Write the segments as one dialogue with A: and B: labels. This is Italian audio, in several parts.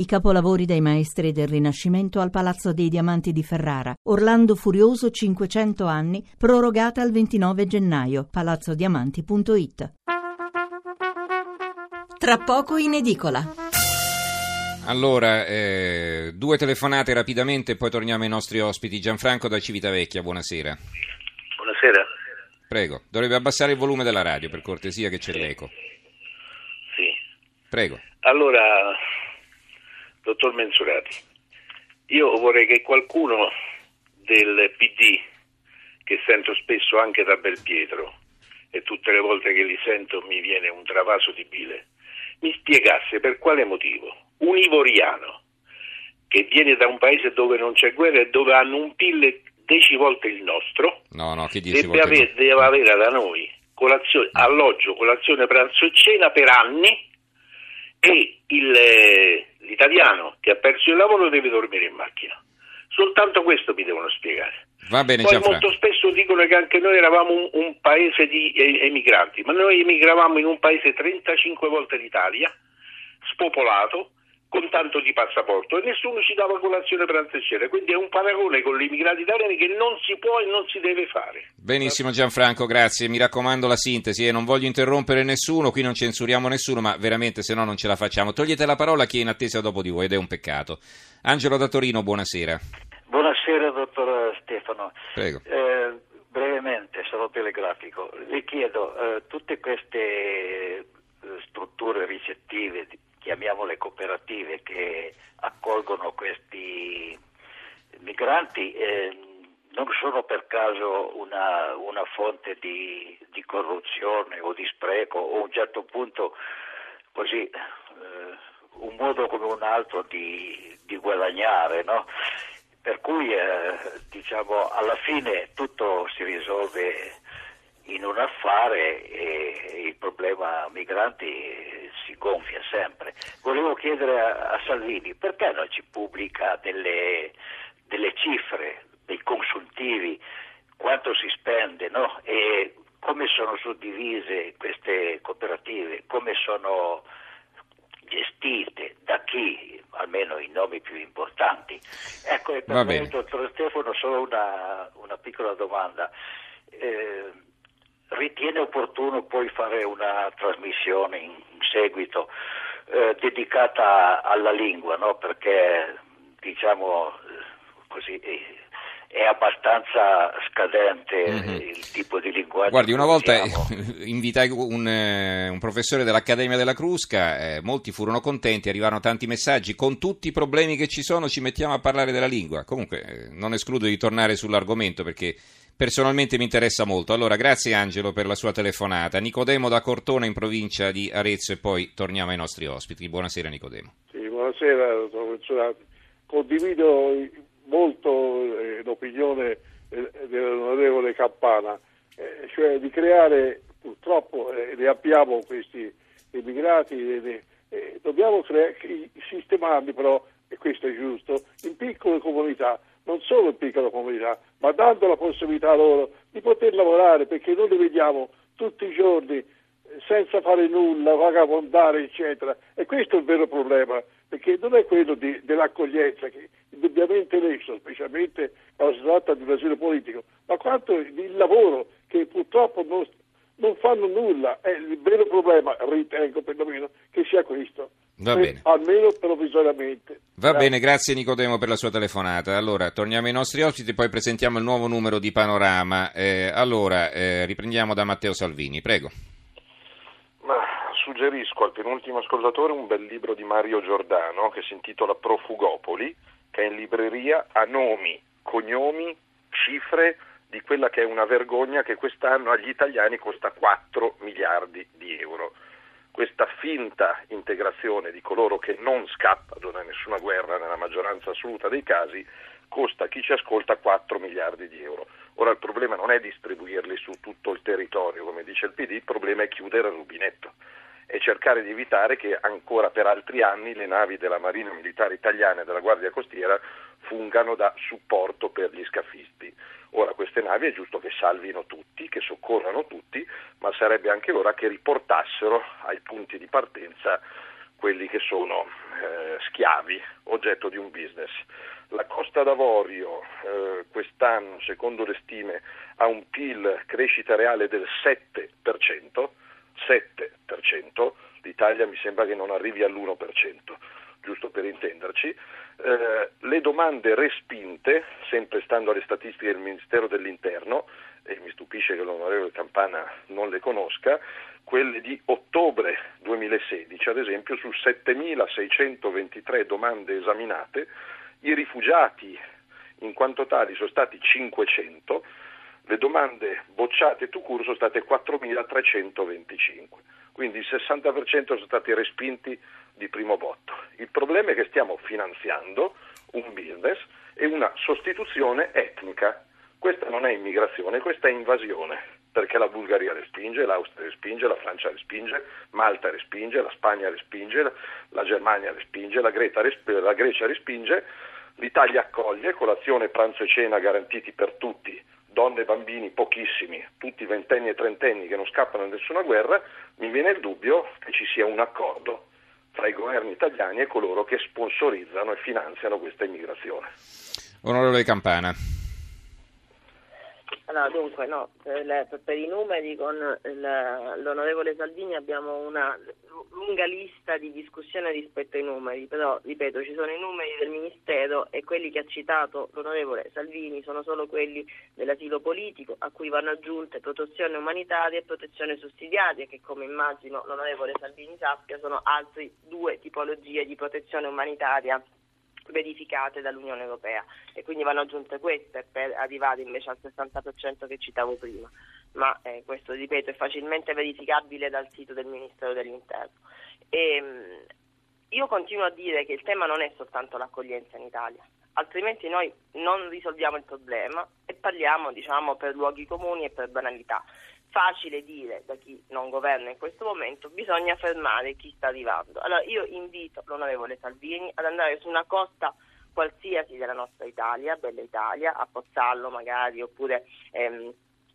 A: I capolavori dei maestri del Rinascimento al Palazzo dei Diamanti di Ferrara. Orlando Furioso 500 anni, prorogata al 29 gennaio. palazzodiamanti.it. Tra poco in edicola.
B: Allora, eh, due telefonate rapidamente e poi torniamo ai nostri ospiti. Gianfranco da Civitavecchia, buonasera.
C: Buonasera.
B: Prego, dovrebbe abbassare il volume della radio per cortesia che c'è l'eco.
C: Sì.
B: Prego.
C: Allora, dottor Mensurati, io vorrei che qualcuno del PD, che sento spesso anche da Belpietro, e tutte le volte che li sento mi viene un travaso di bile, mi spiegasse per quale motivo un ivoriano che viene da un paese dove non c'è guerra e dove hanno un PIL dieci volte il nostro,
B: No, no,
C: deve, avere, deve avere da noi colazione, alloggio, colazione, pranzo e cena per anni e il, eh, l'italiano che ha perso il lavoro deve dormire in macchina. Soltanto questo mi devono spiegare.
B: Va bene,
C: Poi
B: Gianfranco.
C: molto spesso dicono che anche noi eravamo un, un paese di eh, emigranti, ma noi emigravamo in un paese 35 volte l'Italia, spopolato, con tanto di passaporto e nessuno ci dava colazione pranzo e cena. Quindi è un paragone con gli immigrati italiani che non si può e non si deve fare.
B: Benissimo Gianfranco, grazie. Mi raccomando la sintesi e non voglio interrompere nessuno, qui non censuriamo nessuno, ma veramente se no non ce la facciamo. Togliete la parola a chi è in attesa dopo di voi ed è un peccato. Angelo da Torino, buonasera.
D: Buonasera dottor Stefano.
B: Prego.
D: Eh, brevemente, sarò telegrafico. Le chiedo, eh, tutte queste eh, strutture ricettive, di- chiamiamole cooperative, che accolgono questi migranti, eh, non sono per caso una, una fonte di, di corruzione o di spreco o a un certo punto così eh, un modo come un altro di, di guadagnare, no? Per cui eh, diciamo alla fine tutto si risolve in un affare e il problema migranti gonfia sempre. Volevo chiedere a, a Salvini perché non ci pubblica delle, delle cifre, dei consultivi, quanto si spende no? e come sono suddivise queste cooperative, come sono gestite, da chi, almeno i nomi più importanti. Ecco, e per
B: Va
D: me,
B: bene.
D: dottor Stefano, solo una, una piccola domanda. Eh, ritiene opportuno poi fare una trasmissione in seguito eh, dedicata alla lingua, no? perché diciamo eh, così eh, è abbastanza scadente
B: Mhm.
D: il tipo di linguaggio.
B: Guardi, una volta invitai un, eh, un professore dell'Accademia della Crusca, eh, molti furono contenti, arrivarono tanti messaggi, con tutti i problemi che ci sono ci mettiamo a parlare della lingua. Comunque eh, non escludo di tornare sull'argomento perché personalmente mi interessa molto. Allora, grazie Angelo per la sua telefonata. Nicodemo da Cortona in provincia di Arezzo e poi torniamo ai nostri ospiti. Buonasera Nicodemo.
E: Sì, buonasera, dottor Mensurati. Condivido molto eh, l'opinione eh, dell'onorevole Campana, eh, cioè di creare, purtroppo ne abbiamo questi e eh, dobbiamo crea- sistemarli però, e questo è giusto, in piccole comunità, non solo in piccole comunità, ma dando la possibilità loro di poter lavorare, perché noi li vediamo tutti i giorni senza fare nulla, vagabondare, eccetera. E questo è il vero problema, perché non è quello di- dell'accoglienza, che indubbiamente leso, specialmente quando si tratta di un asilo politico, ma quanto il lavoro, che purtroppo non, non fanno nulla. È il vero problema, ritengo perlomeno, che sia questo.
B: Va
E: Eh,
B: bene.
E: Almeno provvisoriamente.
B: Va
E: Grazie.
B: bene, grazie Nicodemo per la sua telefonata. Allora, torniamo ai nostri ospiti, poi presentiamo il nuovo numero di Panorama. Eh, allora, eh, riprendiamo da Matteo Salvini, prego.
F: Ma suggerisco al penultimo ascoltatore un bel libro di Mario Giordano che si intitola Profugopoli, che è in libreria a nomi, cognomi, cifre di quella che è una vergogna che quest'anno agli italiani costa 4 miliardi di euro. Questa finta integrazione di coloro che non scappano da nessuna guerra nella maggioranza assoluta dei casi costa a chi ci ascolta 4 miliardi di euro. Ora il problema non è distribuirli su tutto il territorio, come dice il PD, il problema è chiudere il rubinetto e cercare di evitare che ancora per altri anni le navi della Marina Militare Italiana e della Guardia Costiera fungano da supporto per gli scafisti. Ora queste navi è giusto che salvino tutti, che soccorrano tutti, ma sarebbe anche ora che riportassero ai punti di partenza quelli che sono eh, schiavi, oggetto di un business. La Costa d'Avorio eh, quest'anno, secondo le stime, ha un PIL crescita reale del 7%, 7%, l'Italia mi sembra che non arrivi all'1%, giusto per intenderci. Eh, le domande respinte, sempre stando alle statistiche del Ministero dell'Interno, e mi stupisce che l'onorevole Campana non le conosca, quelle di ottobre 2016, ad esempio su 7.623 domande esaminate, i rifugiati in quanto tali sono stati 500, le domande bocciate tu court sono state 4.325, quindi il 60% sono stati respinti di primo botto. Il problema è che stiamo finanziando un business e una sostituzione etnica. Questa non è immigrazione, questa è invasione, perché la Bulgaria respinge, l'Austria respinge, la Francia respinge, Malta respinge, la Spagna respinge, la Germania respinge, la, la Grecia respinge, l'Italia accoglie, colazione, pranzo e cena garantiti per tutti, donne e bambini pochissimi, tutti ventenni e trentenni che non scappano da nessuna guerra, mi viene il dubbio che ci sia un accordo tra i governi italiani e coloro che sponsorizzano e finanziano questa immigrazione.
B: Onorevole Campana.
G: Allora, dunque, no, per, per, i numeri con l'onorevole Salvini abbiamo una lunga lista di discussione rispetto ai numeri, però, ripeto, ci sono i numeri del Ministero e quelli che ha citato l'onorevole Salvini sono solo quelli dell'asilo politico, a cui vanno aggiunte protezione umanitaria e protezione sussidiaria, che come immagino l'onorevole Salvini sappia sono altre due tipologie di protezione umanitaria verificate dall'Unione Europea. E quindi vanno aggiunte queste per arrivare invece al 60% che citavo prima, ma eh, questo ripeto è facilmente verificabile dal sito del Ministero dell'Interno. E, ehm, io continuo a dire che il tema non è soltanto l'accoglienza in Italia, altrimenti noi non risolviamo il problema e parliamo diciamo, per luoghi comuni e per banalità facile dire da chi non governa in questo momento, bisogna fermare chi sta arrivando. Allora io invito l'onorevole Salvini ad andare su una costa qualsiasi della nostra Italia, Bella Italia, a Pozzallo magari, oppure ehm,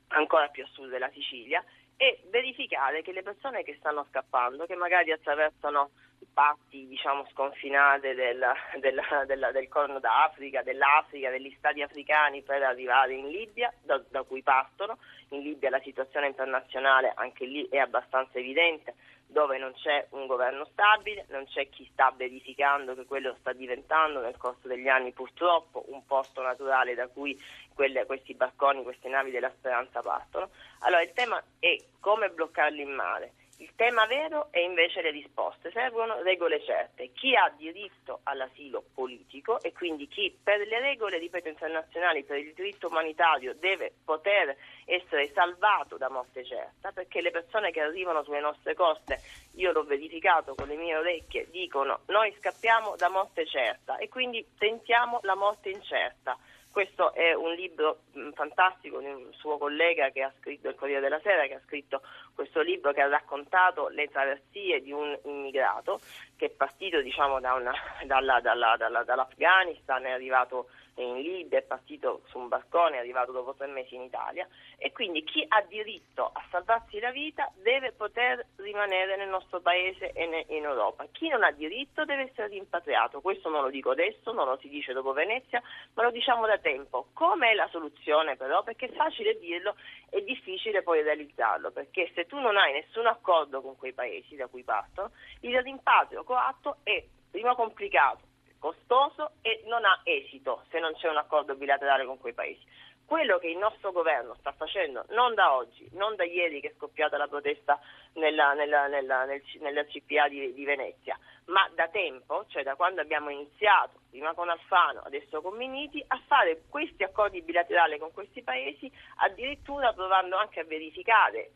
G: ancora più a sud della Sicilia, e verificare che le persone che stanno scappando, che magari attraversano parti diciamo, sconfinate del, del, del, del, Corno d'Africa, dell'Africa, degli stati africani per arrivare in Libia, da, da cui partono. In Libia la situazione internazionale anche lì è abbastanza evidente, dove non c'è un governo stabile, non c'è chi sta verificando che quello sta diventando nel corso degli anni purtroppo un posto naturale da cui quelle, questi barconi, queste navi della speranza partono. Allora il tema è come bloccarli in mare il tema vero è invece le risposte, servono regole certe. Chi ha diritto all'asilo politico e quindi chi per le regole, ripeto, internazionali, per il diritto umanitario deve poter essere salvato da morte certa, perché le persone che arrivano sulle nostre coste, io l'ho verificato con le mie orecchie, dicono noi scappiamo da morte certa e quindi tentiamo la morte incerta. Questo è un libro fantastico di un suo collega che ha scritto il Corriere della Sera, che ha scritto questo libro che ha raccontato le traversie di un immigrato che è partito diciamo, da una, dalla, dalla, dalla, dall'Afghanistan, è arrivato in Libia, è partito su un barcone, è arrivato dopo tre mesi in Italia e quindi chi ha diritto a salvarsi la vita deve poter rimanere nel nostro paese e in Europa. Chi non ha diritto deve essere rimpatriato. Questo non lo dico adesso, non lo si dice dopo Venezia, ma lo diciamo da tempo. Com'è la soluzione però? Perché è facile dirlo, è difficile poi realizzarlo, perché se tu non hai nessun accordo con quei paesi da cui partono, il rimpatrio coatto è prima complicato, costoso e non ha esito se non c'è un accordo bilaterale con quei paesi. Quello che il nostro governo sta facendo non da oggi, non da ieri che è scoppiata la protesta nella, nella, nella, nel, nella CPA di, di, Venezia, ma da tempo, cioè da quando abbiamo iniziato, prima con Alfano, adesso con Miniti, a fare questi accordi bilaterali con questi paesi, addirittura provando anche a verificare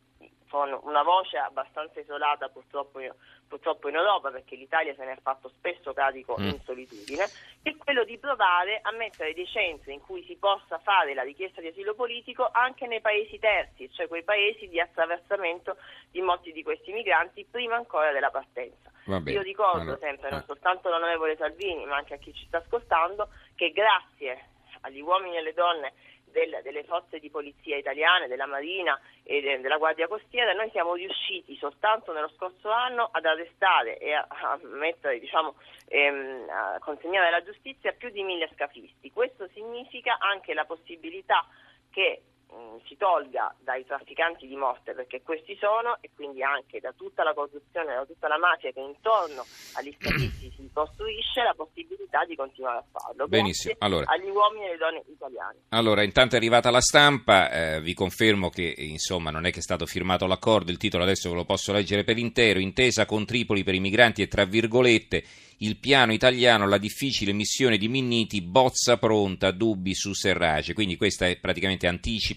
G: con una voce abbastanza isolata purtroppo, purtroppo, in Europa perché l'Italia se ne è fatto spesso carico mm. in solitudine, è quello di provare a mettere dei centri in cui si possa fare la richiesta di asilo politico anche nei paesi terzi, cioè quei paesi di attraversamento di molti di questi migranti prima ancora della partenza. Io ricordo allora, sempre, non eh. soltanto l'onorevole Salvini ma anche a chi ci sta ascoltando, che grazie agli uomini e alle donne del, delle forze di polizia italiane, della Marina e de, della Guardia Costiera, noi siamo riusciti soltanto nello scorso anno ad arrestare e a, a mettere, diciamo, ehm, a consegnare alla giustizia più di mille scafisti. Questo significa anche la possibilità che Mm, si tolga dai trafficanti di morte perché questi sono e quindi anche da tutta la corruzione, da tutta la mafia che intorno agli scafisti si costruisce la possibilità di continuare a farlo.
B: Benissimo. Allora,
G: agli uomini e alle donne italiani.
B: Allora, intanto è arrivata la stampa, eh, vi confermo che insomma non è che è stato firmato l'accordo, il titolo adesso ve lo posso leggere per intero, intesa con Tripoli per i migranti e tra virgolette il piano italiano, la difficile missione di Minniti, bozza pronta, dubbi su Serrace. Quindi questa è praticamente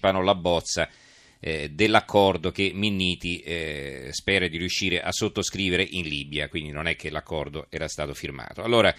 B: anticipano la bozza eh, dell'accordo che Minniti eh, spera di riuscire a sottoscrivere in Libia, quindi non è che l'accordo era stato firmato. Allora,